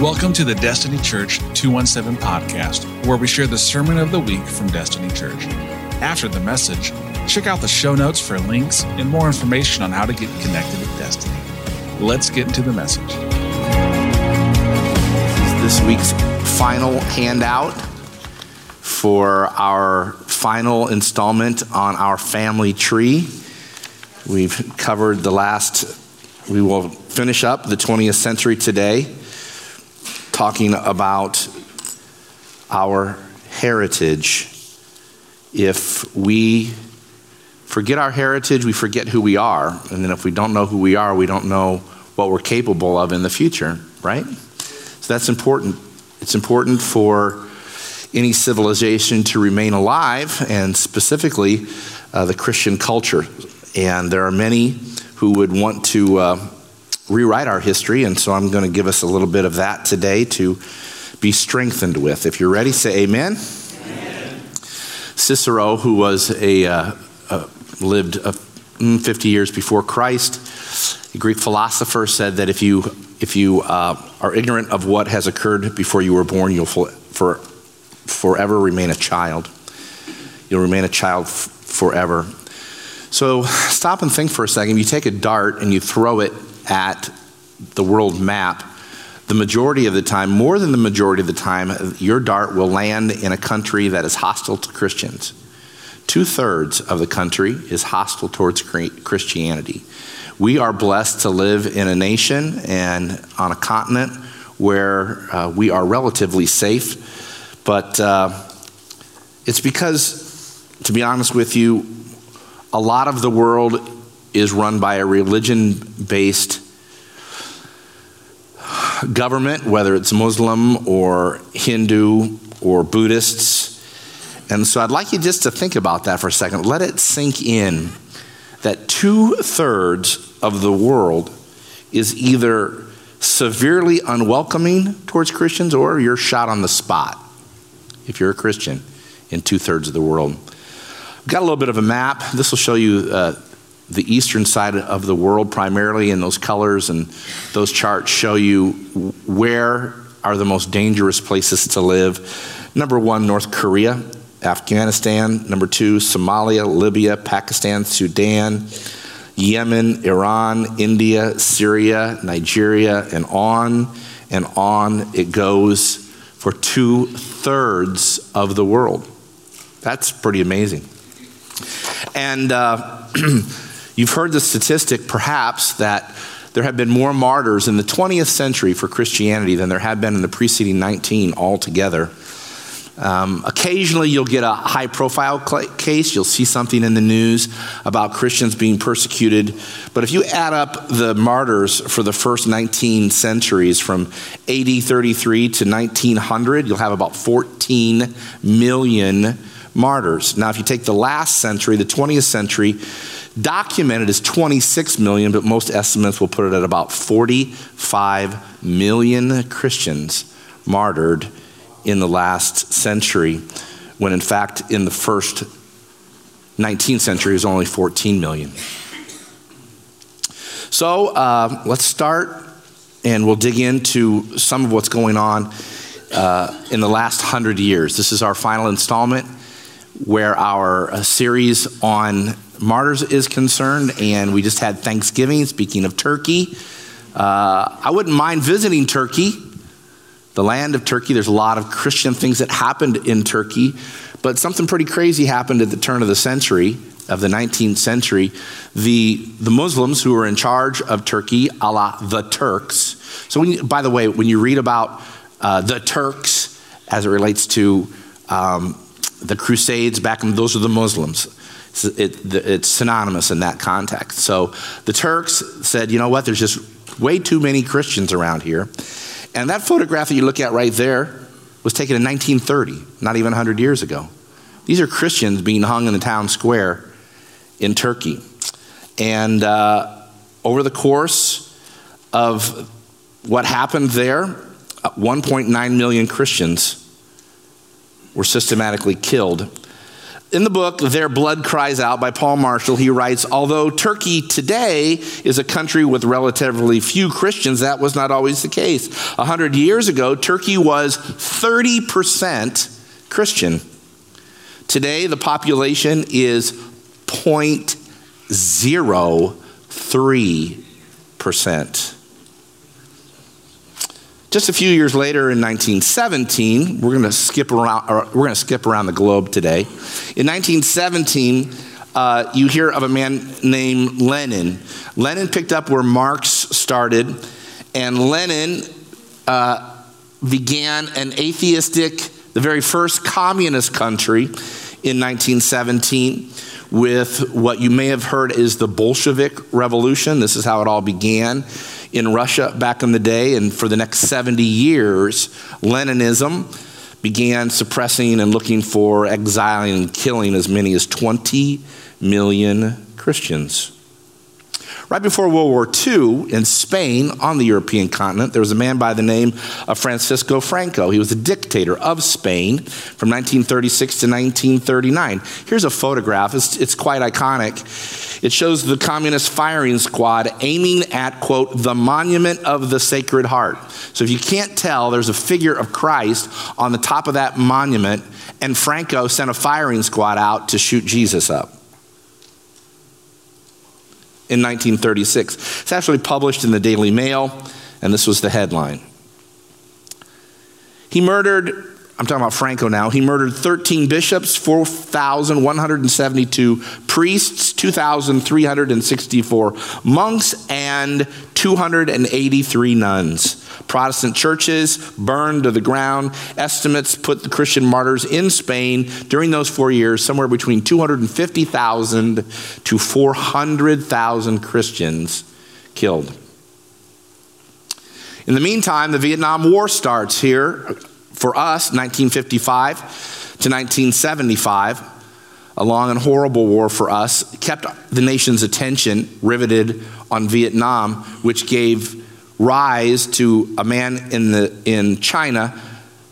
Welcome to the Destiny Church 217 podcast, where we share the sermon of the week from Destiny Church. After the message, check out the show notes for links and more information on how to get connected with Destiny. Let's get into the message. This week's final handout for our final installment on our family tree. We've covered the last, we will finish up the 20th century today talking about our heritage. If we forget our heritage, we forget who we are. And then if we don't know who we are, we don't know what we're capable of in the future, right? So that's important. It's important for any civilization to remain alive, and specifically uh, the Christian culture. And there are many who would want to. Uh, rewrite our history, and so I'm going to give us a little bit of that today to be strengthened with. If you're ready, say amen. amen. Cicero, who was a, uh, uh, lived uh, 50 years before Christ, a Greek philosopher, said that if you, if you uh, are ignorant of what has occurred before you were born, you'll for, forever remain a child. You'll remain a child f- forever. So stop and think for a second. You take a dart and you throw it at the world map, the majority of the time, more than the majority of the time, your dart will land in a country that is hostile to Christians. Two thirds of the country is hostile towards Christianity. We are blessed to live in a nation and on a continent where uh, we are relatively safe, but uh, it's because, to be honest with you, a lot of the world is run by a religion based government, whether it's Muslim or Hindu or Buddhists. And so I'd like you just to think about that for a second. Let it sink in that two thirds of the world is either severely unwelcoming towards Christians or you're shot on the spot if you're a Christian in two thirds of the world. I've got a little bit of a map. This will show you uh, the eastern side of the world primarily, and those colors and those charts show you where are the most dangerous places to live. Number one, North Korea, Afghanistan. Number two, Somalia, Libya, Pakistan, Sudan, Yemen, Iran, India, Syria, Nigeria, and on and on it goes for two thirds of the world. That's pretty amazing. And uh, You've heard the statistic, perhaps, that there have been more martyrs in the 20th century for Christianity than there have been in the preceding 19 altogether. Um, occasionally, you'll get a high profile case. You'll see something in the news about Christians being persecuted. But if you add up the martyrs for the first 19 centuries from AD 33 to 1900, you'll have about 14 million martyrs. Now, if you take the last century, the 20th century, Documented is 26 million, but most estimates will put it at about 45 million Christians martyred in the last century, when in fact, in the first 19th century, it was only 14 million. So uh, let's start and we'll dig into some of what's going on uh, in the last hundred years. This is our final installment where our uh, series on martyrs is concerned, and we just had Thanksgiving. Speaking of Turkey, uh, I wouldn't mind visiting Turkey, the land of Turkey. There's a lot of Christian things that happened in Turkey, but something pretty crazy happened at the turn of the century, of the 19th century. The, the Muslims who were in charge of Turkey, Allah the Turks. So, you, by the way, when you read about uh, the Turks as it relates to um, the Crusades back in, those are the Muslims. It, it's synonymous in that context. So the Turks said, you know what, there's just way too many Christians around here. And that photograph that you look at right there was taken in 1930, not even 100 years ago. These are Christians being hung in the town square in Turkey. And uh, over the course of what happened there, 1.9 million Christians were systematically killed in the book, Their Blood Cries Out by Paul Marshall, he writes Although Turkey today is a country with relatively few Christians, that was not always the case. A hundred years ago, Turkey was 30% Christian. Today, the population is 0.03%. Just a few years later, in 1917, we're going to skip around. we're going to skip around the globe today. In 1917, uh, you hear of a man named Lenin. Lenin picked up where Marx started, and Lenin uh, began an atheistic, the very first communist country in 1917 with what you may have heard is the Bolshevik Revolution. This is how it all began in Russia back in the day, and for the next 70 years, Leninism began suppressing and looking for exiling and killing as many as 20 million Christians. Right before World War II, in Spain, on the European continent, there was a man by the name of Francisco Franco. He was a dictator of Spain from 1936 to 1939. Here's a photograph, it's, it's quite iconic. It shows the communist firing squad aiming at, quote, the monument of the Sacred Heart. So if you can't tell, there's a figure of Christ on the top of that monument, and Franco sent a firing squad out to shoot Jesus up in 1936. It's actually published in the Daily Mail, and this was the headline. He murdered, I'm talking about Franco now, he murdered 13 bishops, 4,172 priests, 2,364 monks, and 283 nuns. Protestant churches burned to the ground. Estimates put the Christian martyrs in Spain during those four years somewhere between 250,000 to 400,000 Christians killed. In the meantime, the Vietnam War starts here for us, 1955 to 1975 a long and horrible war for us, kept the nation's attention riveted on Vietnam, which gave rise to a man in, the, in China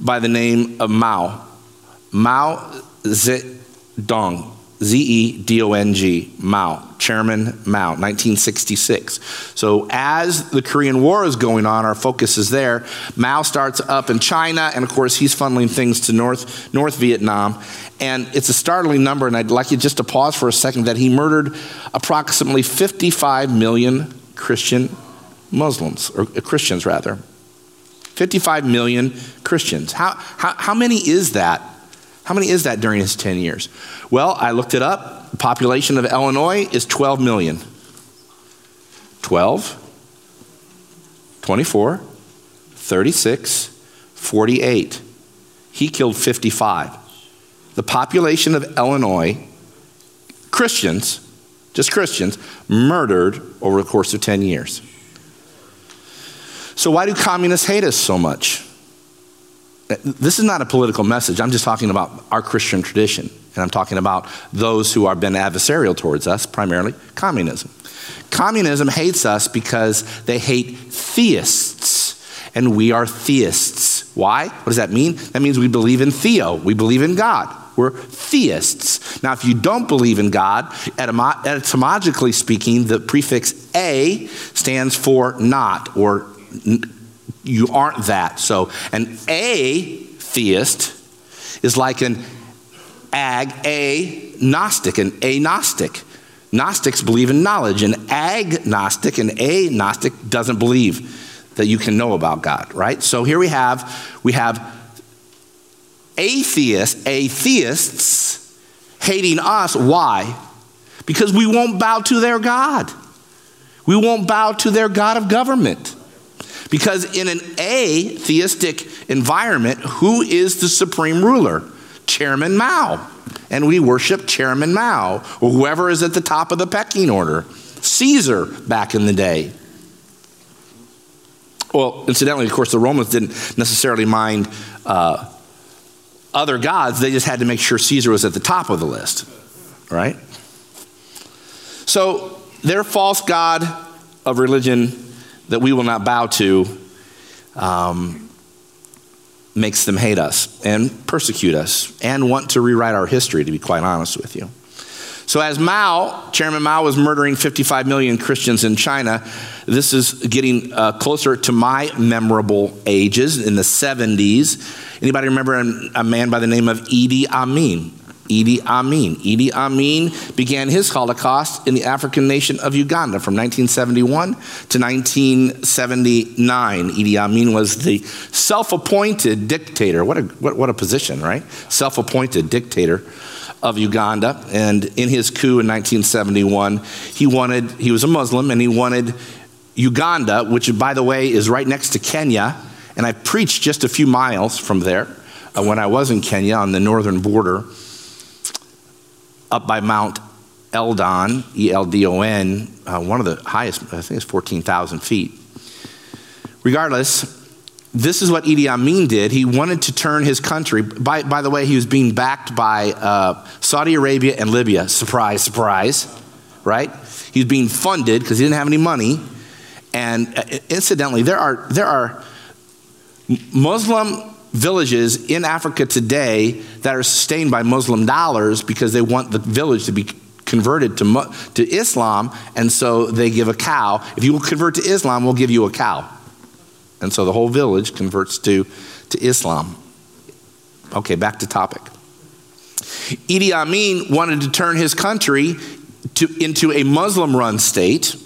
by the name of Mao. Mao Zedong, Z E D O N G, Mao, Chairman Mao, 1966. So, as the Korean War is going on, our focus is there. Mao starts up in China, and of course, he's funneling things to North, North Vietnam. And it's a startling number, and I'd like you just to pause for a second that he murdered approximately 55 million Christian Muslims, or uh, Christians rather. 55 million Christians. How, how, how many is that? How many is that during his 10 years? Well, I looked it up. The population of Illinois is 12 million. 12, 24, 36, 48. He killed 55. The population of Illinois, Christians, just Christians, murdered over the course of 10 years. So, why do communists hate us so much? This is not a political message. I'm just talking about our Christian tradition. And I'm talking about those who have been adversarial towards us, primarily communism. Communism hates us because they hate theists, and we are theists. Why? What does that mean? That means we believe in theo, we believe in God. We're theists. Now, if you don't believe in God, etymologically speaking, the prefix a stands for not or you aren't that. So an atheist is like an ag a gnostic, an agnostic. Gnostics believe in knowledge. An agnostic, an agnostic doesn't believe that you can know about God, right? So here we have we have atheists, atheists hating us. Why? Because we won't bow to their God. We won't bow to their God of government. Because in an atheistic environment, who is the supreme ruler? Chairman Mao. And we worship Chairman Mao, or whoever is at the top of the pecking order. Caesar back in the day. Well, incidentally, of course, the Romans didn't necessarily mind uh, other gods, they just had to make sure Caesar was at the top of the list, right? So, their false god of religion that we will not bow to um, makes them hate us and persecute us and want to rewrite our history, to be quite honest with you. So, as Mao, Chairman Mao, was murdering 55 million Christians in China, this is getting uh, closer to my memorable ages in the 70s. Anybody remember a, a man by the name of Idi Amin? Idi Amin. Idi Amin began his Holocaust in the African nation of Uganda from 1971 to 1979. Idi Amin was the self appointed dictator. What a, what, what a position, right? Self appointed dictator of Uganda. And in his coup in 1971, he wanted, he was a Muslim, and he wanted Uganda, which, by the way, is right next to Kenya. And I preached just a few miles from there uh, when I was in Kenya on the northern border up by Mount Eldon, E L D O N, uh, one of the highest, I think it's 14,000 feet. Regardless, this is what Idi Amin did. He wanted to turn his country. By, by the way, he was being backed by uh, Saudi Arabia and Libya. Surprise, surprise, right? He was being funded because he didn't have any money. And uh, incidentally, there are, there are Muslim villages in Africa today that are sustained by Muslim dollars because they want the village to be converted to, to Islam, and so they give a cow. If you will convert to Islam, we'll give you a cow. And so the whole village converts to, to Islam. Okay, back to topic. Idi Amin wanted to turn his country to, into a Muslim run state,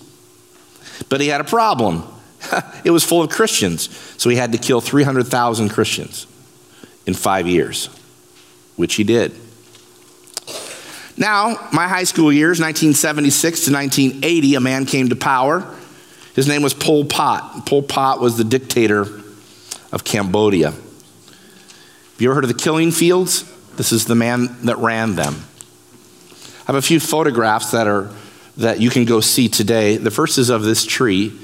but he had a problem. it was full of Christians. So he had to kill 300,000 Christians in five years, which he did. Now, my high school years, 1976 to 1980, a man came to power. His name was Pol Pot. Pol Pot was the dictator of Cambodia. Have you ever heard of the killing fields? This is the man that ran them. I have a few photographs that are that you can go see today. The first is of this tree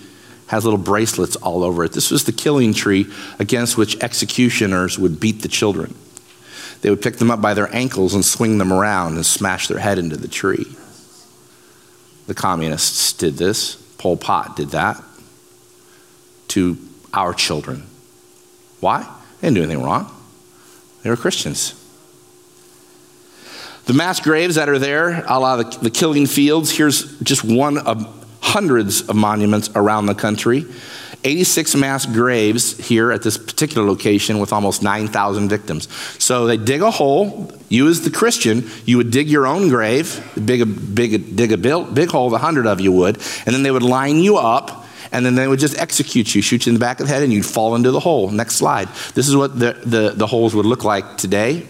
has little bracelets all over it. This was the killing tree against which executioners would beat the children. They would pick them up by their ankles and swing them around and smash their head into the tree. The communists did this. Pol Pot did that to our children. Why? They didn't do anything wrong. They were Christians. The mass graves that are there, a la the, the killing fields, here's just one of hundreds of monuments around the country. 86 mass graves here at this particular location with almost 9,000 victims. So they dig a hole. You, as the Christian, you would dig your own grave, big, big, dig a big, big hole, the hundred of you would, and then they would line you up, and then they would just execute you, shoot you in the back of the head, and you'd fall into the hole. Next slide. This is what the, the, the holes would look like today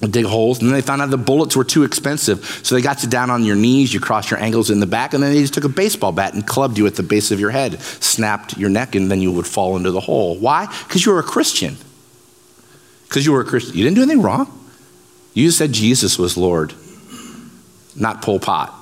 dig holes. And then they found out the bullets were too expensive. So they got you down on your knees, you crossed your ankles in the back, and then they just took a baseball bat and clubbed you at the base of your head, snapped your neck, and then you would fall into the hole. Why? Because you were a Christian. Because you were a Christian. You didn't do anything wrong. You said Jesus was Lord, not Pol Pot.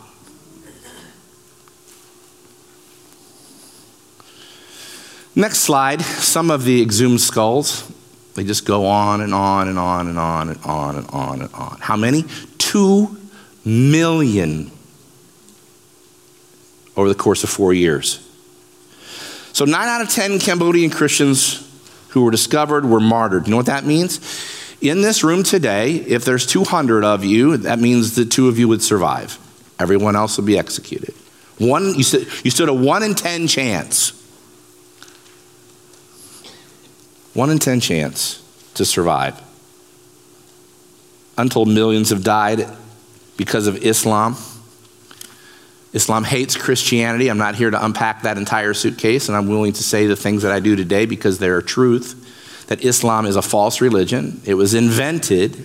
Next slide, some of the exhumed skulls. They just go on and on and on and on and on and on and on. How many? Two million over the course of four years. So, nine out of 10 Cambodian Christians who were discovered were martyred. You know what that means? In this room today, if there's 200 of you, that means the two of you would survive. Everyone else would be executed. One, you stood, you stood a one in 10 chance One in 10 chance to survive. Untold millions have died because of Islam. Islam hates Christianity. I'm not here to unpack that entire suitcase, and I'm willing to say the things that I do today because they're truth. That Islam is a false religion. It was invented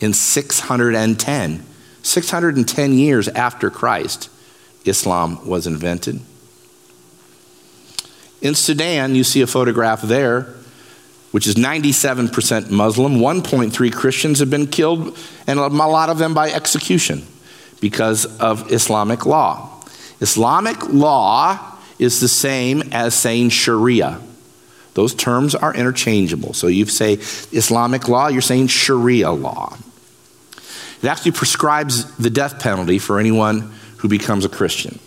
in 610. 610 years after Christ, Islam was invented. In Sudan, you see a photograph there which is 97% Muslim. 1.3 Christians have been killed, and a lot of them by execution because of Islamic law. Islamic law is the same as saying Sharia. Those terms are interchangeable. So you say Islamic law, you're saying Sharia law. It actually prescribes the death penalty for anyone who becomes a Christian.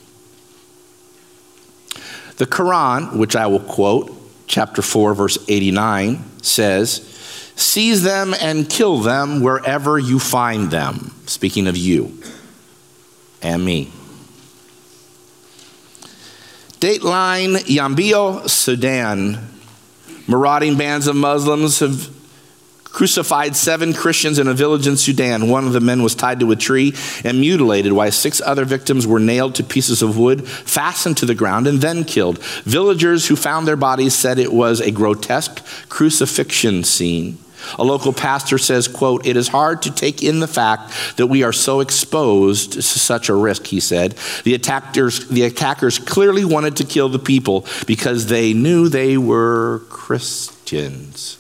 The Quran, which I will quote, chapter 4, verse 89 says, Seize them and kill them wherever you find them. Speaking of you and me. Dateline Yambio, Sudan. Marauding bands of Muslims have crucified seven Christians in a village in Sudan. One of the men was tied to a tree and mutilated, while six other victims were nailed to pieces of wood, fastened to the ground, and then killed. Villagers who found their bodies said it was a grotesque crucifixion scene. A local pastor says, quote, It is hard to take in the fact that we are so exposed to such a risk, he said. The attackers, the attackers clearly wanted to kill the people because they knew they were Christians.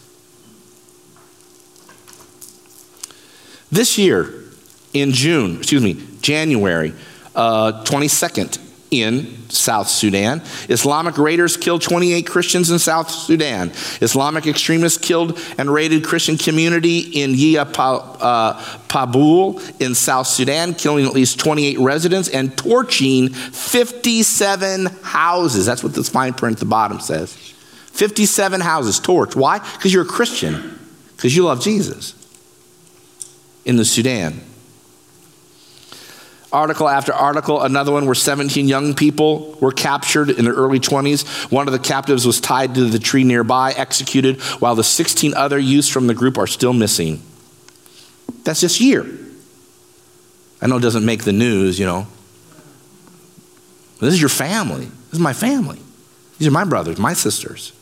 This year, in June, excuse me, January uh, 22nd, in South Sudan. Islamic raiders killed 28 Christians in South Sudan. Islamic extremists killed and raided Christian community in Yia uh, Pabul in South Sudan, killing at least 28 residents and torching 57 houses. That's what this fine print at the bottom says. 57 houses torched. Why? Because you're a Christian, because you love Jesus in the Sudan. Article after article, another one where 17 young people were captured in their early 20s. One of the captives was tied to the tree nearby, executed, while the 16 other youths from the group are still missing. That's this year. I know it doesn't make the news, you know. This is your family. This is my family. These are my brothers, my sisters.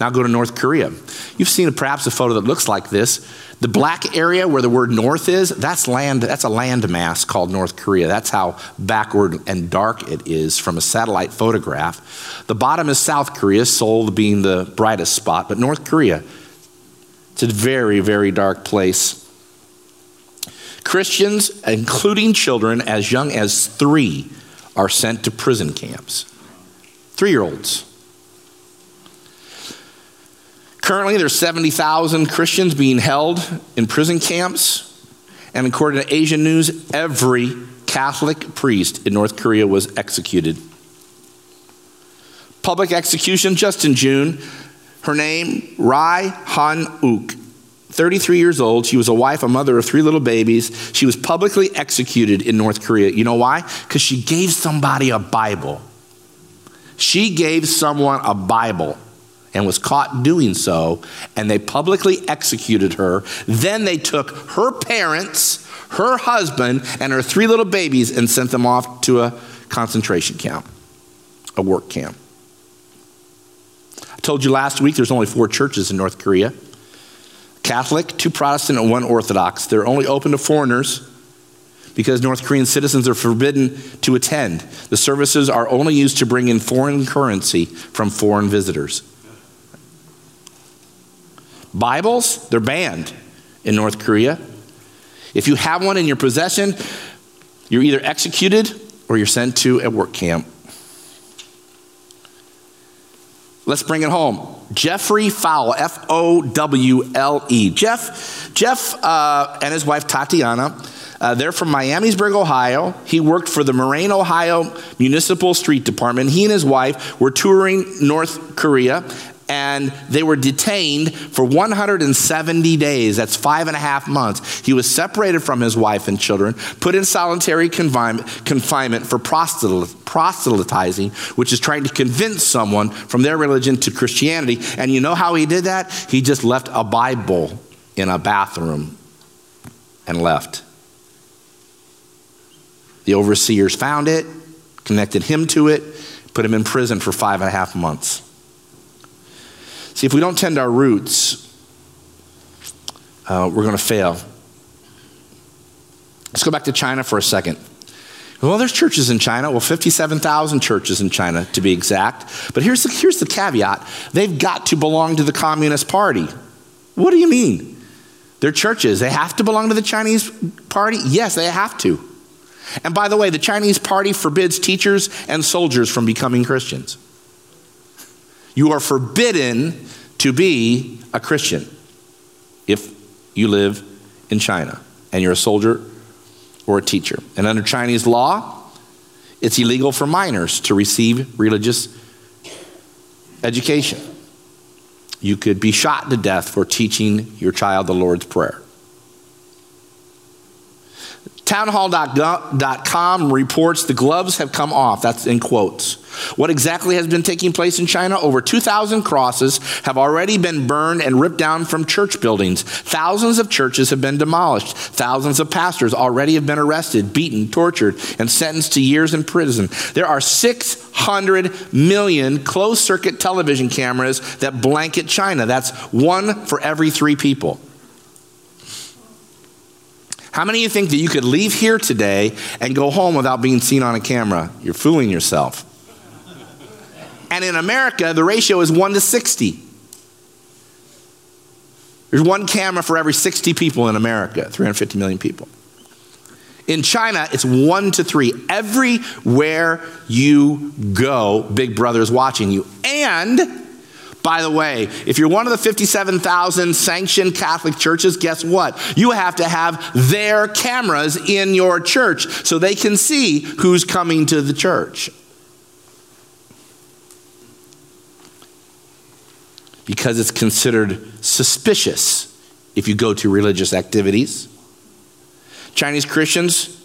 Now go to North Korea. You've seen perhaps a photo that looks like this. The black area where the word north is, that's land, that's a landmass called North Korea. That's how backward and dark it is from a satellite photograph. The bottom is South Korea, Seoul being the brightest spot, but North Korea, it's a very, very dark place. Christians, including children as young as three, are sent to prison camps. Three year olds. Currently, there's 70,000 Christians being held in prison camps. And according to Asian News, every Catholic priest in North Korea was executed. Public execution just in June. Her name, Rai Han Uk. 33 years old. She was a wife, a mother of three little babies. She was publicly executed in North Korea. You know why? Because she gave somebody a Bible. She gave someone a Bible and was caught doing so, and they publicly executed her. Then they took her parents, her husband, and her three little babies and sent them off to a concentration camp, a work camp. I told you last week there's only four churches in North Korea Catholic, two Protestant, and one Orthodox. They're only open to foreigners because North Korean citizens are forbidden to attend. The services are only used to bring in foreign currency from foreign visitors. Bibles, they're banned in North Korea. If you have one in your possession, you're either executed or you're sent to a work camp. Let's bring it home. Jeffrey Fowle, F O W L E. Jeff, Jeff uh, and his wife Tatiana, uh, they're from Miamisburg, Ohio. He worked for the Moraine, Ohio Municipal Street Department. He and his wife were touring North Korea and they were detained for 170 days. That's five and a half months. He was separated from his wife and children, put in solitary confinement for proselytizing, which is trying to convince someone from their religion to Christianity. And you know how he did that? He just left a Bible in a bathroom and left. The overseers found it, connected him to it, put him in prison for five and a half months. See, if we don't tend our roots, uh, we're going to fail. Let's go back to China for a second. Well, there's churches in China. Well, 57,000 churches in China, to be exact. But here's the, here's the caveat they've got to belong to the Communist Party. What do you mean? They're churches. They have to belong to the Chinese Party? Yes, they have to. And by the way, the Chinese Party forbids teachers and soldiers from becoming Christians. You are forbidden to be a Christian if you live in China and you're a soldier or a teacher. And under Chinese law, it's illegal for minors to receive religious education. You could be shot to death for teaching your child the Lord's Prayer. Townhall.com reports the gloves have come off. That's in quotes. What exactly has been taking place in China? Over 2,000 crosses have already been burned and ripped down from church buildings. Thousands of churches have been demolished. Thousands of pastors already have been arrested, beaten, tortured, and sentenced to years in prison. There are 600 million closed circuit television cameras that blanket China. That's one for every three people. How many of you think that you could leave here today and go home without being seen on a camera? You're fooling yourself. And in America, the ratio is 1 to 60. There's one camera for every 60 people in America, 350 million people. In China, it's 1 to 3. Everywhere you go, Big Brother is watching you. And by the way, if you're one of the 57,000 sanctioned Catholic churches, guess what? You have to have their cameras in your church so they can see who's coming to the church. Because it's considered suspicious if you go to religious activities. Chinese Christians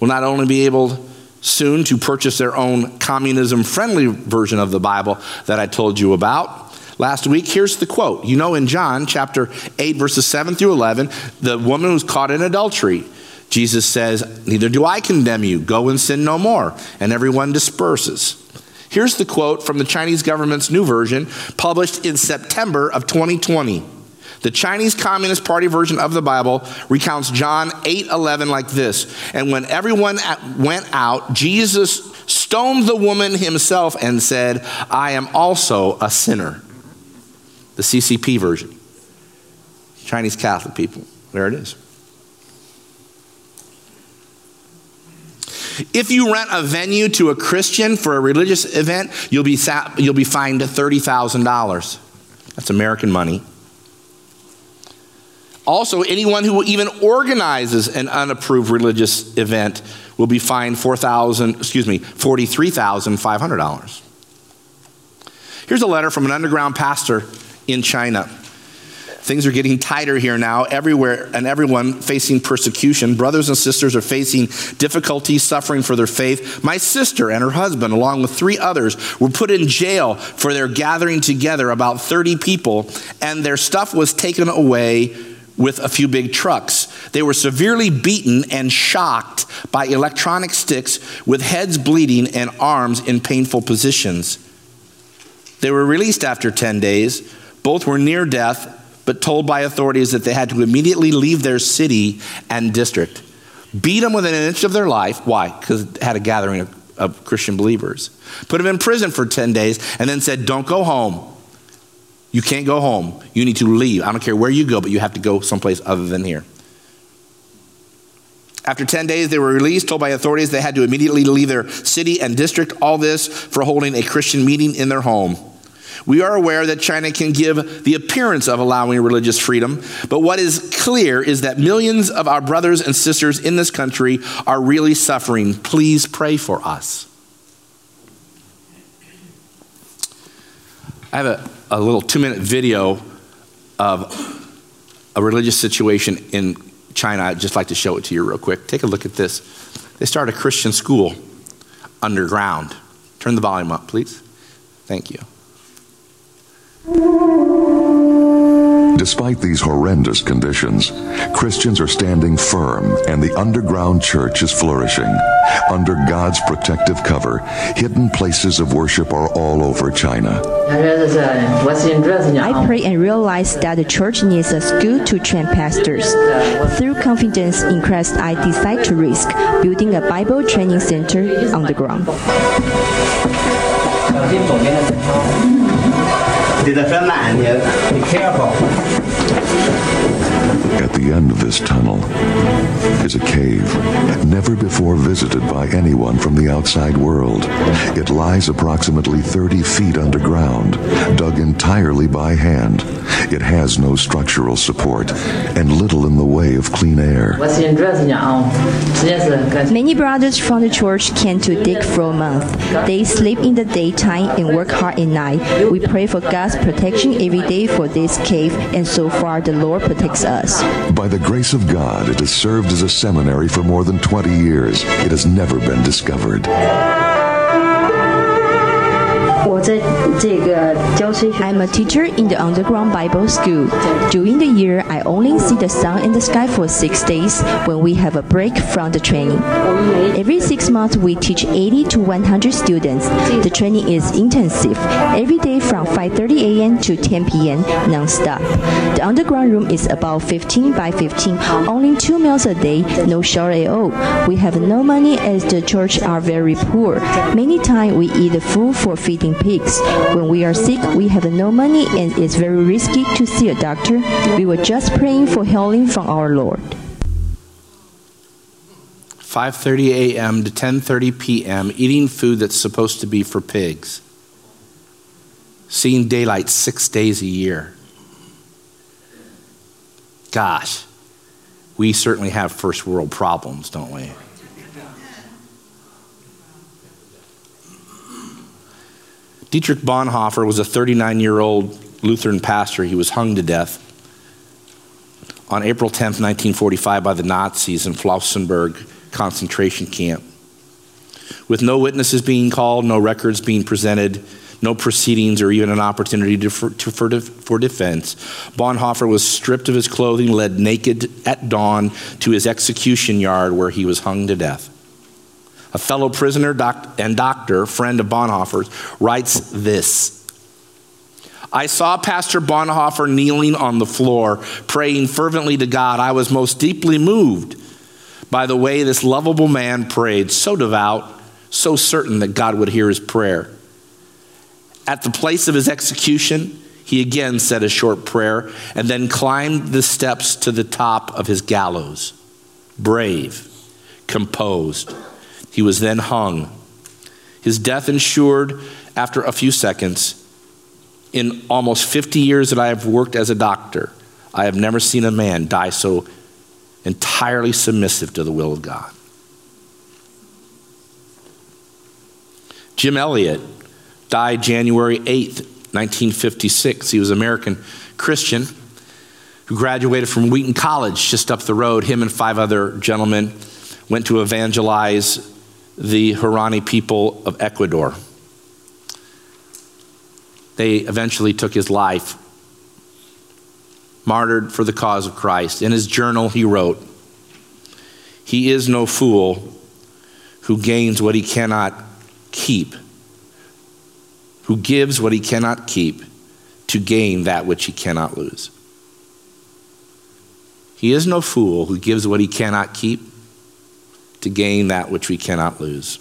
will not only be able soon to purchase their own communism friendly version of the Bible that I told you about, last week. Here's the quote. You know, in John chapter 8, verses 7 through 11, the woman who's caught in adultery, Jesus says, Neither do I condemn you. Go and sin no more. And everyone disperses. Here's the quote from the Chinese government's new version, published in September of 2020. The Chinese Communist Party version of the Bible recounts John 8:11 like this. And when everyone went out, Jesus stoned the woman himself and said, "I am also a sinner." the CCP version. Chinese Catholic people. There it is. If you rent a venue to a Christian for a religious event, you'll be, you'll be fined $30,000. That's American money. Also, anyone who even organizes an unapproved religious event will be fined 4000 excuse me, $43,500. Here's a letter from an underground pastor in China. Things are getting tighter here now, everywhere and everyone facing persecution. Brothers and sisters are facing difficulties, suffering for their faith. My sister and her husband, along with three others, were put in jail for their gathering together, about 30 people, and their stuff was taken away with a few big trucks. They were severely beaten and shocked by electronic sticks with heads bleeding and arms in painful positions. They were released after 10 days both were near death, but told by authorities that they had to immediately leave their city and district. Beat them within an inch of their life. Why? Because it had a gathering of, of Christian believers. Put them in prison for 10 days and then said, Don't go home. You can't go home. You need to leave. I don't care where you go, but you have to go someplace other than here. After 10 days, they were released, told by authorities they had to immediately leave their city and district, all this for holding a Christian meeting in their home. We are aware that China can give the appearance of allowing religious freedom, but what is clear is that millions of our brothers and sisters in this country are really suffering. Please pray for us. I have a, a little two minute video of a religious situation in China. I'd just like to show it to you real quick. Take a look at this. They start a Christian school underground. Turn the volume up, please. Thank you. Despite these horrendous conditions, Christians are standing firm and the underground church is flourishing. Under God's protective cover, hidden places of worship are all over China. I pray and realize that the church needs a school to train pastors. Through confidence in Christ, I decide to risk building a Bible training center on the ground. 你在说慢点你 careful At the end of this tunnel is a cave, never before visited by anyone from the outside world. It lies approximately 30 feet underground, dug entirely by hand. It has no structural support and little in the way of clean air. Many brothers from the church came to dig for a month. They sleep in the daytime and work hard at night. We pray for God's protection every day for this cave, and so far the Lord protects us. By the grace of God, it has served as a seminary for more than 20 years. It has never been discovered. I'm a teacher in the underground Bible school. During the year, I only see the sun and the sky for six days when we have a break from the training. Every six months, we teach 80 to 100 students. The training is intensive, every day from 5:30 a.m. to 10 p.m. non-stop. The underground room is about 15 by 15, only two meals a day, no shower at all. We have no money as the church are very poor. Many times we eat food for feeding pigs. When we are sick, we have no money and it's very risky to see a doctor. We were just praying for healing from our Lord. 5:30 a.m. to 10:30 p.m. eating food that's supposed to be for pigs. Seeing daylight 6 days a year. Gosh. We certainly have first world problems, don't we? Dietrich Bonhoeffer was a 39 year old Lutheran pastor. He was hung to death on April 10, 1945, by the Nazis in Flossenburg concentration camp. With no witnesses being called, no records being presented, no proceedings, or even an opportunity to, for, to, for, for defense, Bonhoeffer was stripped of his clothing, led naked at dawn to his execution yard where he was hung to death. A fellow prisoner doc- and doctor, friend of Bonhoeffer's, writes this. I saw Pastor Bonhoeffer kneeling on the floor, praying fervently to God. I was most deeply moved by the way this lovable man prayed, so devout, so certain that God would hear his prayer. At the place of his execution, he again said a short prayer and then climbed the steps to the top of his gallows. Brave, composed, he was then hung. His death ensured after a few seconds. In almost 50 years that I have worked as a doctor, I have never seen a man die so entirely submissive to the will of God. Jim Elliot died January 8th, 1956. He was an American Christian who graduated from Wheaton College just up the road. Him and five other gentlemen went to evangelize the Huaorani people of Ecuador. They eventually took his life, martyred for the cause of Christ. In his journal, he wrote, He is no fool who gains what he cannot keep, who gives what he cannot keep to gain that which he cannot lose. He is no fool who gives what he cannot keep to gain that which we cannot lose.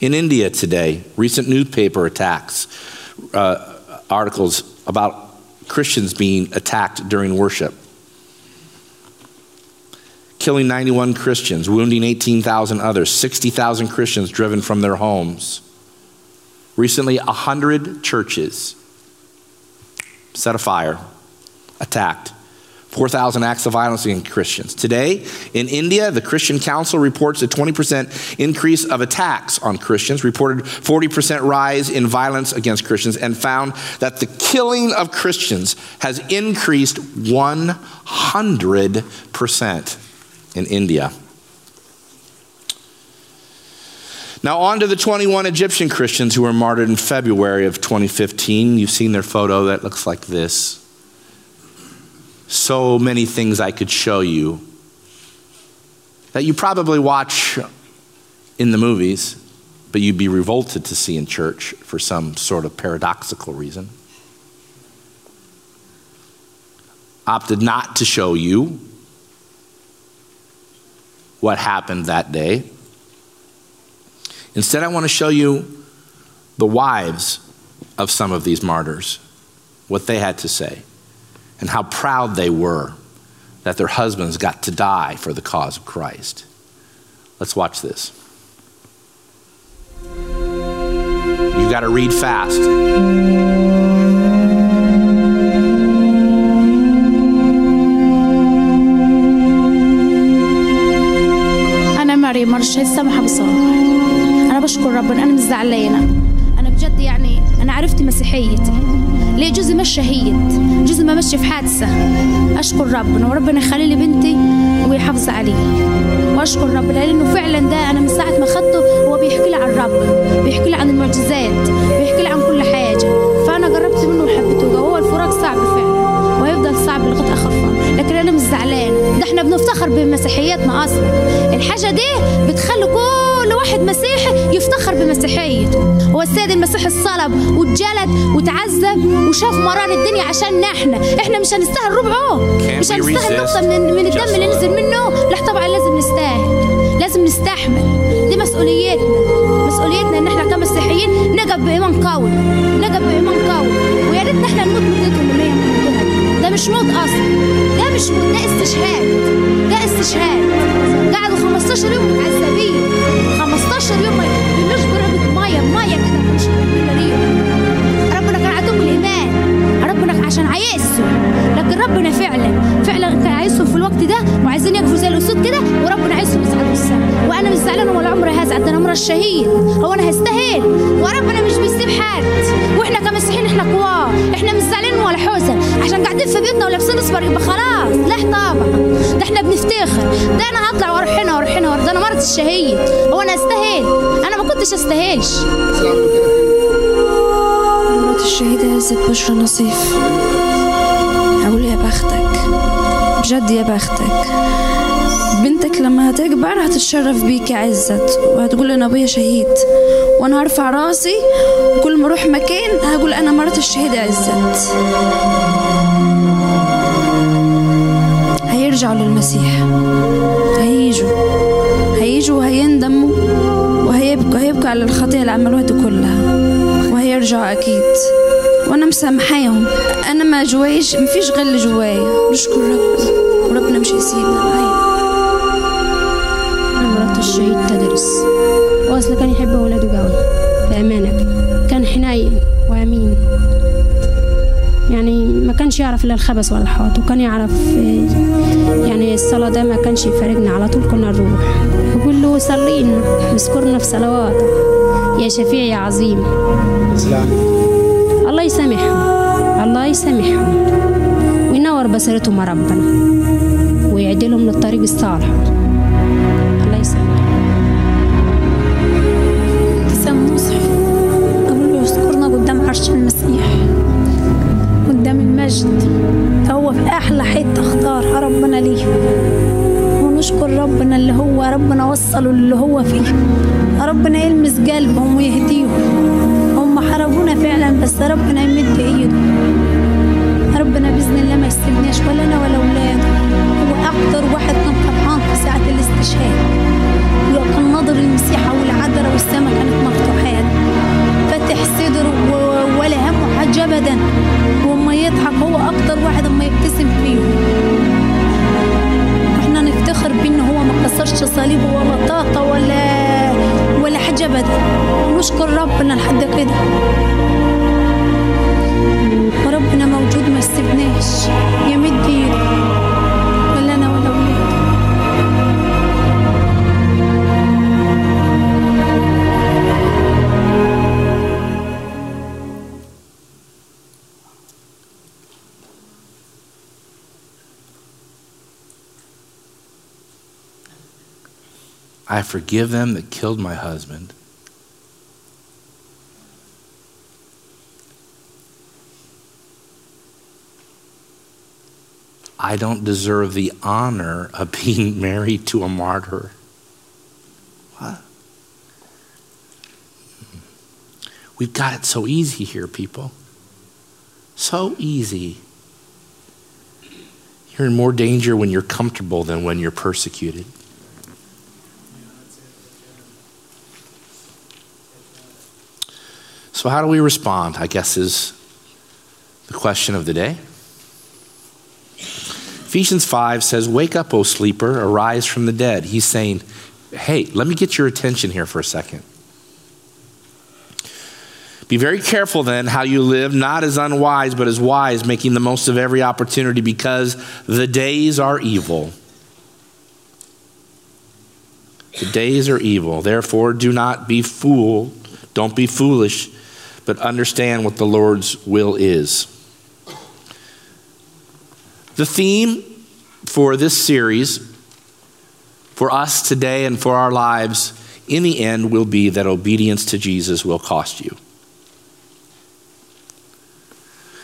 In India today, recent newspaper attacks, uh, articles about Christians being attacked during worship, killing 91 Christians, wounding 18,000 others, 60,000 Christians driven from their homes. Recently, 100 churches set afire, attacked. 4,000 acts of violence against Christians. Today, in India, the Christian Council reports a 20% increase of attacks on Christians, reported 40% rise in violence against Christians, and found that the killing of Christians has increased 100% in India. Now, on to the 21 Egyptian Christians who were martyred in February of 2015. You've seen their photo that looks like this so many things I could show you that you probably watch in the movies, but you'd be revolted to see in church for some sort of paradoxical reason. Opted not to show you what happened that day. Instead, I want to show you the wives of some of these martyrs, what they had to say, and how proud they were that their husbands got to die for the cause of Christ. Let's watch this. You got to read fast. أنا مريم مرشد سمحة بصراحة أنا بشكر ربنا أنا مش زعلانة أنا بجد يعني أنا عرفت مسيحيتي. ليه جوزي مش شهيد جوزي ما مشي في حادثة. أشكر ربنا وربنا يخلي لي بنتي ويحافظ عليه وأشكر ربنا لأنه فعلا ده أنا من ساعة ما خدته هو بيحكي لي عن ربنا بيحكي لي عن المعجزات بيحكي لي عن كل حاجة. فأنا جربت منه وحبيته هو الفراق صعب فعلا وهيفضل صعب لغايه اخر فم لكن أنا مش زعلان. إحنا بنفتخر بمسيحيتنا أصلا الحاجة دي بتخلي كل واحد مسيحي يفتخر بمسيحيته. هو السيد المسيح الصلب واتجلد وتعذب وشاف مرار الدنيا عشان إحنا إحنا مش هنستاهل ربعه. مش هنستاهل نقطة من, من الدم اللي نزل منه. لا طبعا لازم نستاهل. لازم نستحمل. دي مسؤوليتنا. مسؤوليتنا إن إحنا كمسيحيين نقف بإيمان قوي. نقف بإيمان قوي. ويا ريت إحنا نموت مدتهم اللي مش موت أصلا. ده مش موت ده استشهاد. ده استشهاد. قعدوا 15 يوم متعذبين. 15 يوم ما يقولوش بربة مية مية كده ريهم ربنا كان عندهم ربنا عشان عايزهم. لكن ربنا فعلا فعلا كان عايزهم في الوقت ده وعايزين يقفوا زي الأسود كده وربنا عايزهم يصعدوا السما وأنا مش زعلانة ولا عمري هزعل ده أنا عمري الشهيد هو أنا هستاهل وربنا مش بيسيب حد. وإحنا كمسيحيين إحنا قواه إحنا مش زعلانين ولا حزن. عشان قاعدين في بيوتنا ولابسين أصفر يبقى خلاص لا طبعا. ده إحنا بنفتخر. ده أنا هطلع وأروح هنا وأروح. هنا ده أنا مرض الشهيد. هو أنا استاهل أنا ما كنتش استاهلش مرات الشهيدة عزت بشرى نصيف. أقول يا بختك بجد يا بختك بنتك لما هتكبر هتتشرف بيك يا عزت وهتقول أنا أبويا شهيد وأنا هرفع راسي وكل ما أروح مكان هقول أنا مرات الشهيدة عزت. هيرجعوا للمسيح. هيجوا. هيجوا وهيندموا وهيبكوا هيبكوا على الخطية اللي عملوها دي كلها. وهيرجعوا أكيد. وأنا مسامحاهم. أنا ما جوايش مفيش غل جوايا. نشكر ربنا وربنا مش هيسيبنا معايا. مرات الشهيد تدرس. هو أصلا كان يحب أولاده قوي بأمانة. كان حنين. وأمين. ما كانش يعرف إلا الخبث ولا الحوط وكان يعرف آه، يعني الصلاة ده ما كانش يفارقنا على طول كنا نروح. يقول له صلينا واذكرنا في صلواتك يا شفيع يا عظيم. الله يسامحهم الله يسامحهم. وينور بصيرتهم يا ربنا ويعدلهم للطريق الصالح. المجد. فهو في أحلى حتة اختارها ربنا ليه. ونشكر ربنا اللي هو ربنا وصله اللي هو فيه. ربنا يلمس قلبهم ويهديهم. هم حرقونا فعلا بس ربنا يمد ايده ربنا بإذن الله ما يسيبناش ولا أنا ولا اولاده هو أكتر واحد كان فرحان في ساعة الاستشهاد. كان ناظر المسيحه والعذراء والسما كانت مفتوحات. فاتح صدره ولا همه حاجة forgive them that killed my husband. I don't deserve the honor of being married to a martyr. What? We've got it so easy here, people. So easy. You're in more danger when you're comfortable than when you're persecuted. So, how do we respond? I guess is the question of the day. Ephesians 5 says, Wake up, O sleeper, arise from the dead. He's saying, Hey, let me get your attention here for a second. Be very careful then how you live, not as unwise, but as wise, making the most of every opportunity because the days are evil. The days are evil. Therefore, do not be fool. Don't be foolish, but understand what the Lord's will is. The theme for this series, for us today and for our lives, in the end, will be that obedience to Jesus will cost you.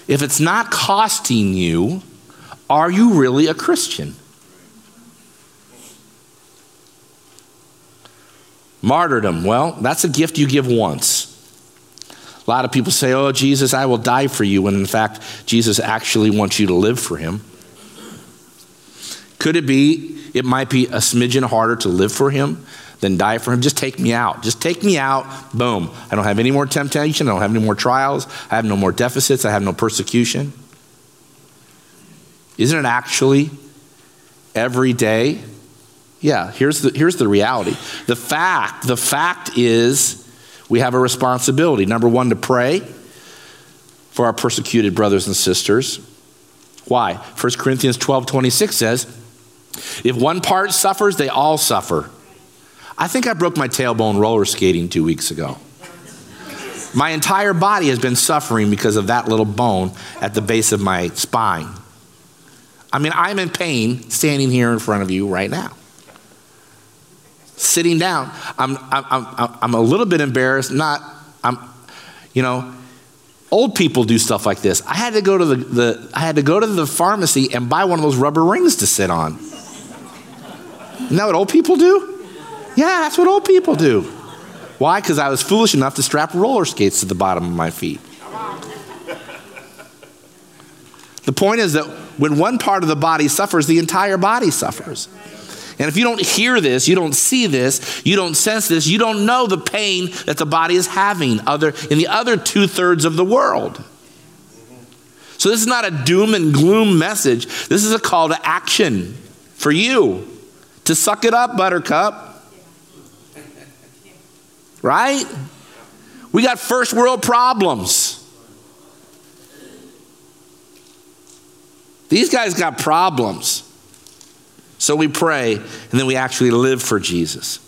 If it's not costing you, are you really a Christian? Martyrdom, well, that's a gift you give once. A lot of people say, Oh, Jesus, I will die for you, when in fact, Jesus actually wants you to live for him. Could it be, it might be a smidgen harder to live for him than die for him? Just take me out. Just take me out. Boom. I don't have any more temptation. I don't have any more trials. I have no more deficits. I have no persecution. Isn't it actually every day yeah, here's the, here's the reality. The fact, the fact is we have a responsibility. Number one, to pray for our persecuted brothers and sisters. Why? 1 Corinthians 12 26 says, if one part suffers, they all suffer. I think I broke my tailbone roller skating two weeks ago. My entire body has been suffering because of that little bone at the base of my spine. I mean, I'm in pain standing here in front of you right now sitting down. I'm, I'm, I'm, I'm a little bit embarrassed. Not, I'm, you know, old people do stuff like this. I had to go to the, the I had to go to the pharmacy and buy one of those rubber rings to sit on. Isn't that what old people do? Yeah, that's what old people do. Why? Because I was foolish enough to strap roller skates to the bottom of my feet. The point is that when one part of the body suffers, the entire body suffers. And if you don't hear this, you don't see this, you don't sense this, you don't know the pain that the body is having other, in the other two thirds of the world. So, this is not a doom and gloom message. This is a call to action for you to suck it up, buttercup. Right? We got first world problems. These guys got problems. So we pray, and then we actually live for Jesus.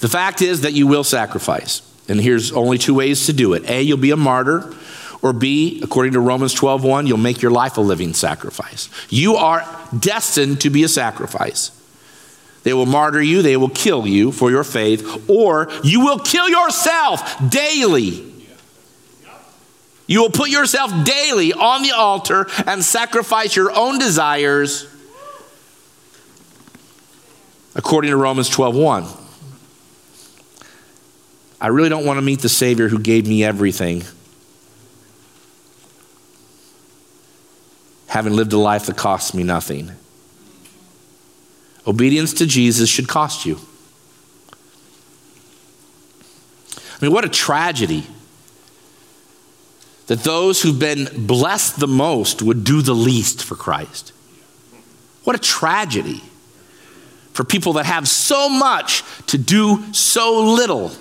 The fact is that you will sacrifice. And here's only two ways to do it. A, you'll be a martyr, or B, according to Romans 12:1, you'll make your life a living sacrifice. You are destined to be a sacrifice. They will martyr you, they will kill you for your faith, or you will kill yourself daily. You will put yourself daily on the altar and sacrifice your own desires according to Romans 12:1. I really don't want to meet the Savior who gave me everything. Having lived a life that costs me nothing. Obedience to Jesus should cost you. I mean, what a tragedy that those who've been blessed the most would do the least for Christ. What a tragedy for people that have so much to do so little.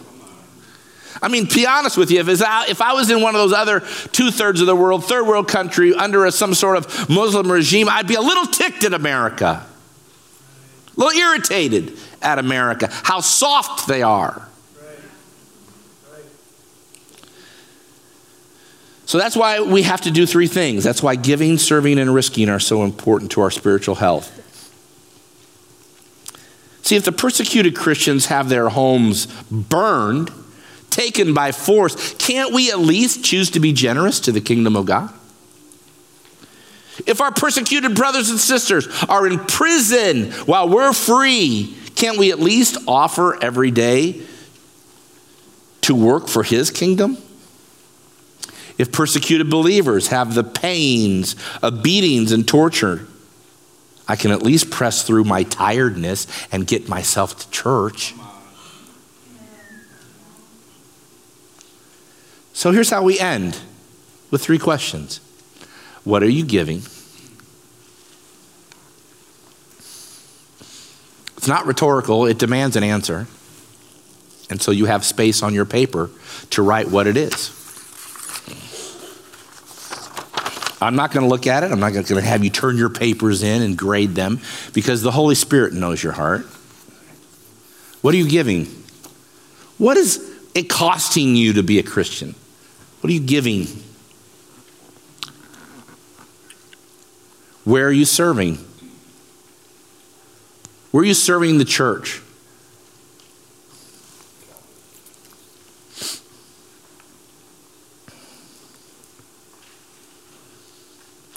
I mean, to be honest with you, if, I, if I was in one of those other two thirds of the world, third world country, under a, some sort of Muslim regime, I'd be a little ticked at America, a little irritated at America, how soft they are. So that's why we have to do three things. That's why giving, serving, and risking are so important to our spiritual health. See, if the persecuted Christians have their homes burned, taken by force, can't we at least choose to be generous to the kingdom of God? If our persecuted brothers and sisters are in prison while we're free, can't we at least offer every day to work for his kingdom? If persecuted believers have the pains of beatings and torture, I can at least press through my tiredness and get myself to church. So here's how we end with three questions What are you giving? It's not rhetorical, it demands an answer. And so you have space on your paper to write what it is. I'm not going to look at it. I'm not going to have you turn your papers in and grade them because the Holy Spirit knows your heart. What are you giving? What is it costing you to be a Christian? What are you giving? Where are you serving? Where are you serving the church?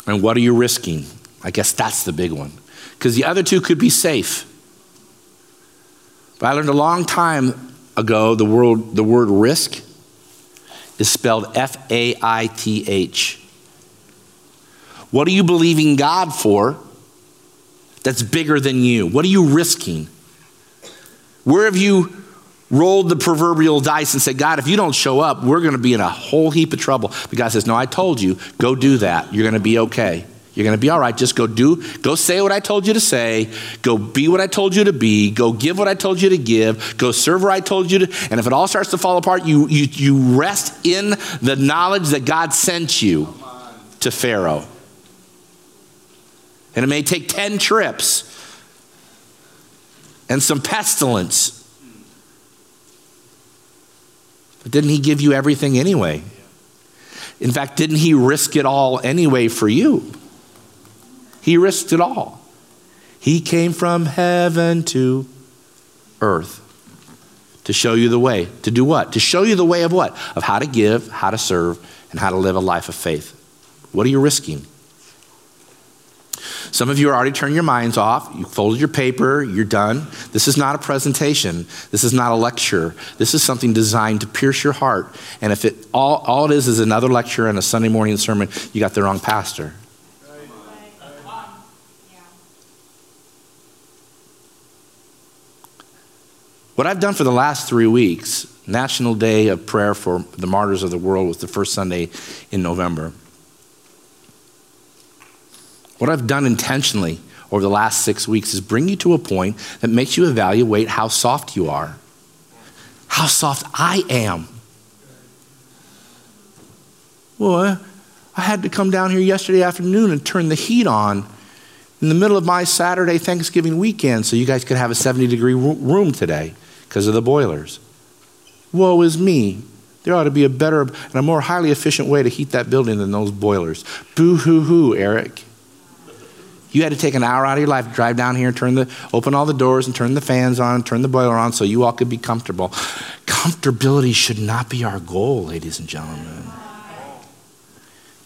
And what are you risking? I guess that's the big one. Because the other two could be safe. But I learned a long time ago the word, the word risk is spelled F A I T H. What are you believing God for that's bigger than you? What are you risking? Where have you rolled the proverbial dice and said, God, if you don't show up, we're going to be in a whole heap of trouble. But God says, No, I told you, go do that. You're going to be okay. You're going to be all right. Just go do, go say what I told you to say. Go be what I told you to be. Go give what I told you to give. Go serve what I told you to. And if it all starts to fall apart, you, you, you rest in the knowledge that God sent you to Pharaoh. And it may take 10 trips and some pestilence but didn't he give you everything anyway? In fact, didn't he risk it all anyway for you? He risked it all. He came from heaven to earth to show you the way. To do what? To show you the way of what? Of how to give, how to serve, and how to live a life of faith. What are you risking? Some of you are already turning your minds off. You folded your paper, you're done. This is not a presentation. This is not a lecture. This is something designed to pierce your heart. And if it all, all it is is another lecture and a Sunday morning sermon, you got the wrong pastor. What I've done for the last three weeks, National Day of Prayer for the Martyrs of the World was the first Sunday in November. What I've done intentionally over the last six weeks is bring you to a point that makes you evaluate how soft you are, how soft I am. Well, I had to come down here yesterday afternoon and turn the heat on in the middle of my Saturday Thanksgiving weekend so you guys could have a 70 degree room today because of the boilers. Woe is me. There ought to be a better and a more highly efficient way to heat that building than those boilers. Boo hoo hoo, Eric. You had to take an hour out of your life, drive down here, turn the, open all the doors, and turn the fans on, turn the boiler on, so you all could be comfortable. Comfortability should not be our goal, ladies and gentlemen.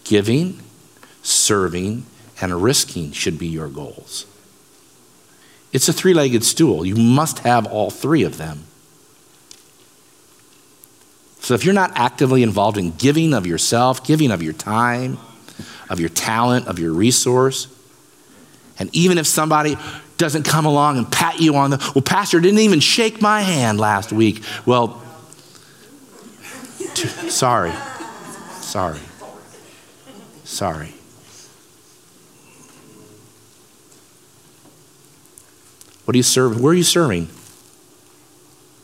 Giving, serving, and risking should be your goals. It's a three legged stool. You must have all three of them. So if you're not actively involved in giving of yourself, giving of your time, of your talent, of your resource, and even if somebody doesn't come along and pat you on the, well, Pastor didn't even shake my hand last week. Well, t- sorry. Sorry. Sorry. What are you serving? Where are you serving?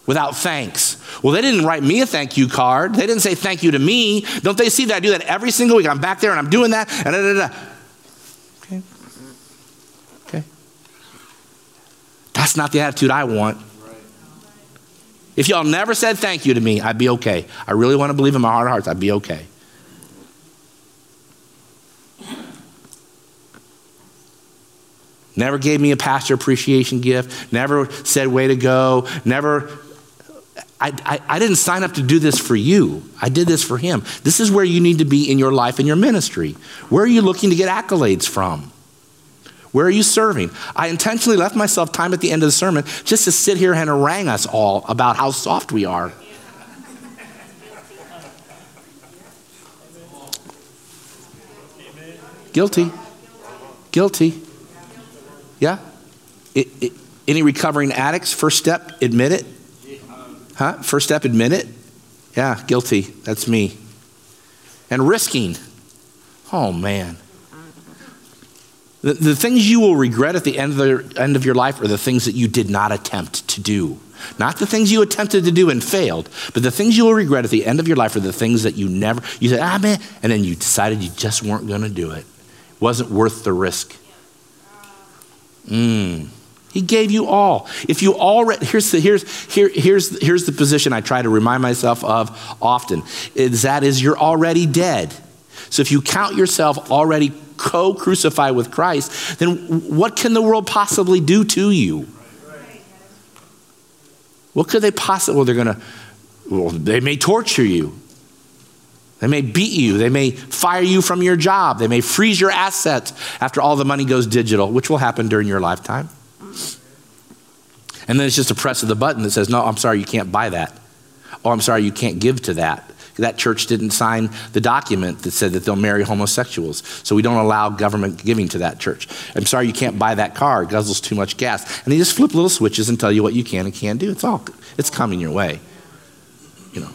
Without thanks. Well, they didn't write me a thank you card. They didn't say thank you to me. Don't they see that I do that every single week? I'm back there and I'm doing that. And da, da, da. That's not the attitude I want. If y'all never said thank you to me, I'd be okay. I really want to believe in my heart of hearts, I'd be okay. Never gave me a pastor appreciation gift, never said way to go, never. I, I, I, didn't sign up to do this for you. I did this for him. This is where you need to be in your life and your ministry. Where are you looking to get accolades from? Where are you serving? I intentionally left myself time at the end of the sermon just to sit here and harangue us all about how soft we are. Guilty. Guilty. Yeah? It, it, any recovering addicts, first step, admit it? Huh? First step, admit it? Yeah, guilty. That's me. and risking. Oh, man. The, the things you will regret at the end of, the end of your life are the things that you did not attempt to do. Not the things you attempted to do and failed, but the things you will regret at the end of your life are the things that you never, you said, ah, man, and then you decided you just weren't going to do it. it. Wasn't worth the risk. Mm. He gave you all. If you already, here's the, here's, here, here's, here's the position I try to remind myself of often, is that is you're already dead. So if you count yourself already co crucified with Christ, then what can the world possibly do to you? What could they possibly, well, they're going to, well, they may torture you. They may beat you. They may fire you from your job. They may freeze your assets after all the money goes digital, which will happen during your lifetime. And then it's just a press of the button that says, no, I'm sorry, you can't buy that. Oh, I'm sorry, you can't give to that that church didn't sign the document that said that they'll marry homosexuals. So we don't allow government giving to that church. I'm sorry you can't buy that car. It guzzles too much gas. And they just flip little switches and tell you what you can and can't do. It's all, it's coming your way. You know.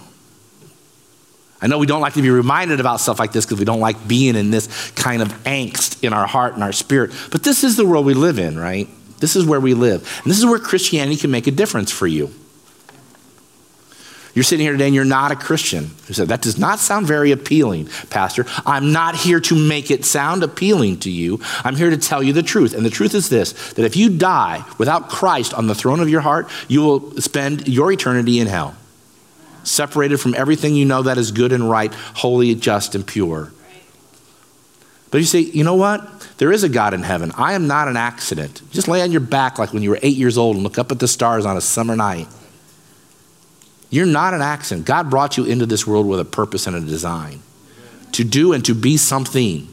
I know we don't like to be reminded about stuff like this because we don't like being in this kind of angst in our heart and our spirit. But this is the world we live in, right? This is where we live. And this is where Christianity can make a difference for you. You're sitting here today and you're not a Christian. You said, That does not sound very appealing, Pastor. I'm not here to make it sound appealing to you. I'm here to tell you the truth. And the truth is this that if you die without Christ on the throne of your heart, you will spend your eternity in hell, separated from everything you know that is good and right, holy, just, and pure. But you say, you know what? There is a God in heaven. I am not an accident. Just lay on your back like when you were eight years old and look up at the stars on a summer night. You're not an accident. God brought you into this world with a purpose and a design to do and to be something.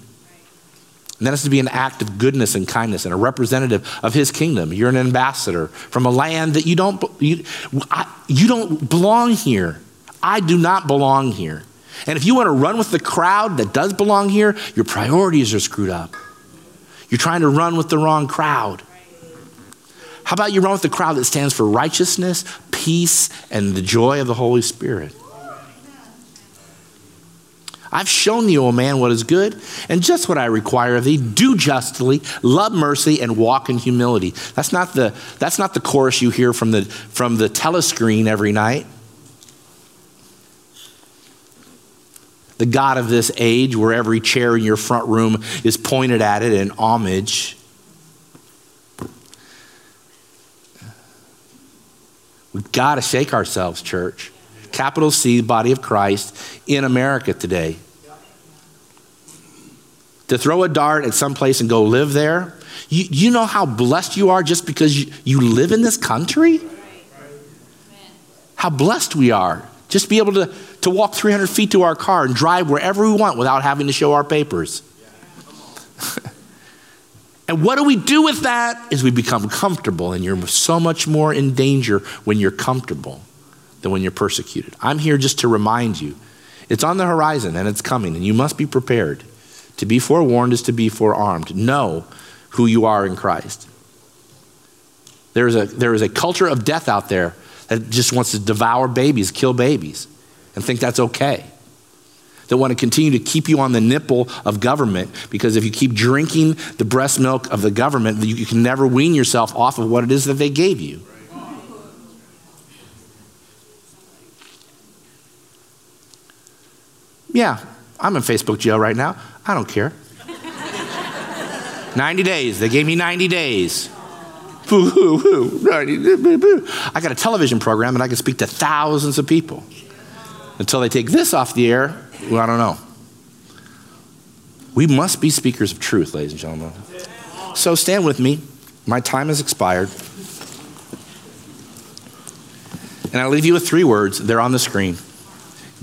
And that is to be an act of goodness and kindness and a representative of his kingdom. You're an ambassador from a land that you don't, you, I, you don't belong here. I do not belong here. And if you want to run with the crowd that does belong here, your priorities are screwed up. You're trying to run with the wrong crowd. How about you run with the crowd that stands for righteousness, peace, and the joy of the Holy Spirit? I've shown thee, O man, what is good, and just what I require of thee. Do justly, love mercy, and walk in humility. That's not the, that's not the chorus you hear from the, from the telescreen every night. The God of this age, where every chair in your front room is pointed at it in homage. We've got to shake ourselves, church. Capital C, body of Christ in America today. To throw a dart at some place and go live there, you, you know how blessed you are just because you, you live in this country? How blessed we are. Just be able to, to walk 300 feet to our car and drive wherever we want without having to show our papers. And what do we do with that? Is we become comfortable, and you're so much more in danger when you're comfortable than when you're persecuted. I'm here just to remind you it's on the horizon and it's coming, and you must be prepared. To be forewarned is to be forearmed. Know who you are in Christ. There is a, there is a culture of death out there that just wants to devour babies, kill babies, and think that's okay that want to continue to keep you on the nipple of government because if you keep drinking the breast milk of the government, you can never wean yourself off of what it is that they gave you. Yeah, I'm in Facebook jail right now. I don't care. 90 days. They gave me 90 days. I got a television program and I can speak to thousands of people. Until they take this off the air, well, I don't know. We must be speakers of truth, ladies and gentlemen. So stand with me. My time has expired. And I leave you with three words. They're on the screen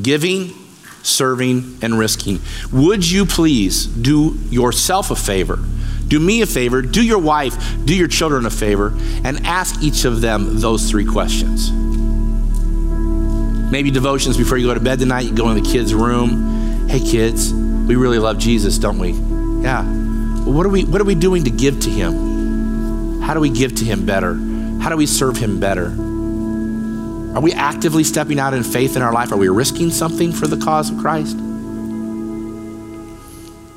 giving, serving, and risking. Would you please do yourself a favor? Do me a favor, do your wife, do your children a favor, and ask each of them those three questions. Maybe devotions before you go to bed tonight, you go in the kids' room. Hey, kids, we really love Jesus, don't we? Yeah. Well, what are we, what are we doing to give to Him? How do we give to Him better? How do we serve Him better? Are we actively stepping out in faith in our life? Are we risking something for the cause of Christ?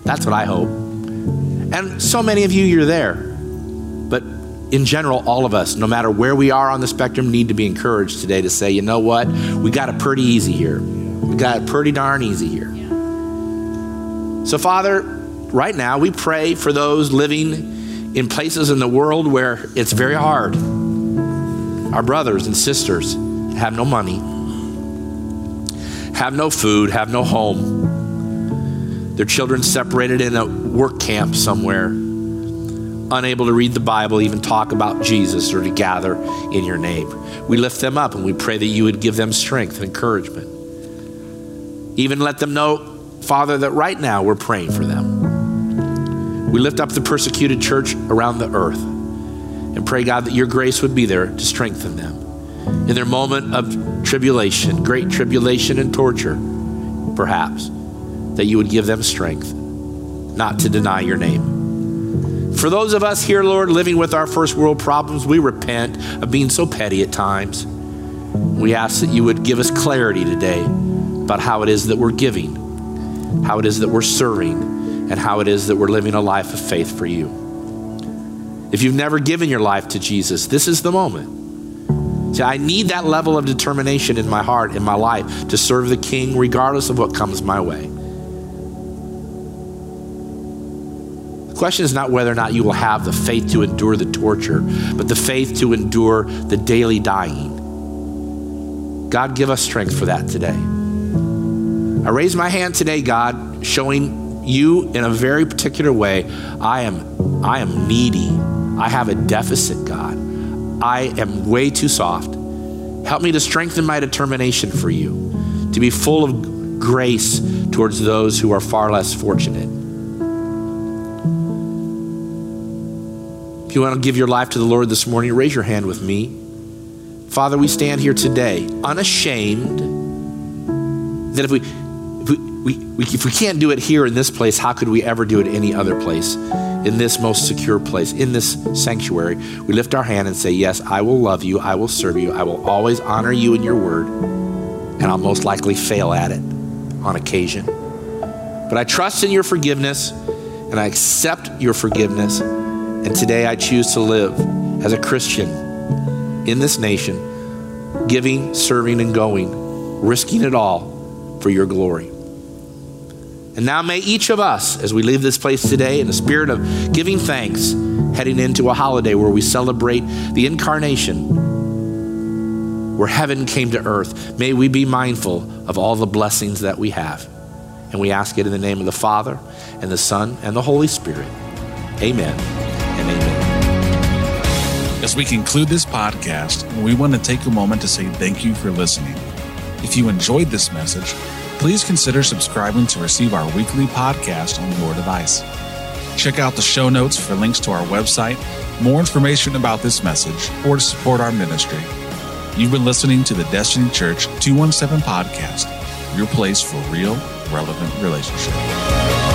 That's what I hope. And so many of you, you're there. But in general, all of us, no matter where we are on the spectrum, need to be encouraged today to say, you know what? We got it pretty easy here. We got it pretty darn easy here. So, Father, right now we pray for those living in places in the world where it's very hard. Our brothers and sisters have no money, have no food, have no home. Their children separated in a work camp somewhere, unable to read the Bible, even talk about Jesus or to gather in your name. We lift them up and we pray that you would give them strength and encouragement. Even let them know, Father, that right now we're praying for them. We lift up the persecuted church around the earth and pray, God, that your grace would be there to strengthen them in their moment of tribulation, great tribulation and torture, perhaps, that you would give them strength not to deny your name. For those of us here, Lord, living with our first world problems, we repent of being so petty at times. We ask that you would give us clarity today about how it is that we're giving, how it is that we're serving, and how it is that we're living a life of faith for you. If you've never given your life to Jesus, this is the moment. See, I need that level of determination in my heart, in my life, to serve the King regardless of what comes my way. Question is not whether or not you will have the faith to endure the torture, but the faith to endure the daily dying. God, give us strength for that today. I raise my hand today, God, showing you in a very particular way I am I am needy. I have a deficit, God. I am way too soft. Help me to strengthen my determination for you, to be full of grace towards those who are far less fortunate. If you want to give your life to the Lord this morning, raise your hand with me. Father, we stand here today unashamed that if we, if we, we, if we can't do it here in this place, how could we ever do it any other place? in this most secure place, in this sanctuary, we lift our hand and say, Yes, I will love you. I will serve you. I will always honor you in your word. And I'll most likely fail at it on occasion. But I trust in your forgiveness and I accept your forgiveness. And today I choose to live as a Christian in this nation, giving, serving, and going, risking it all for your glory. And now may each of us, as we leave this place today in the spirit of giving thanks, heading into a holiday where we celebrate the incarnation, where heaven came to earth, may we be mindful of all the blessings that we have. And we ask it in the name of the Father, and the Son, and the Holy Spirit. Amen and amen. As we conclude this podcast, we want to take a moment to say thank you for listening. If you enjoyed this message, please consider subscribing to receive our weekly podcast on your device. Check out the show notes for links to our website, more information about this message, or to support our ministry. You've been listening to the Destiny Church 217 podcast, your place for real, relevant relationship.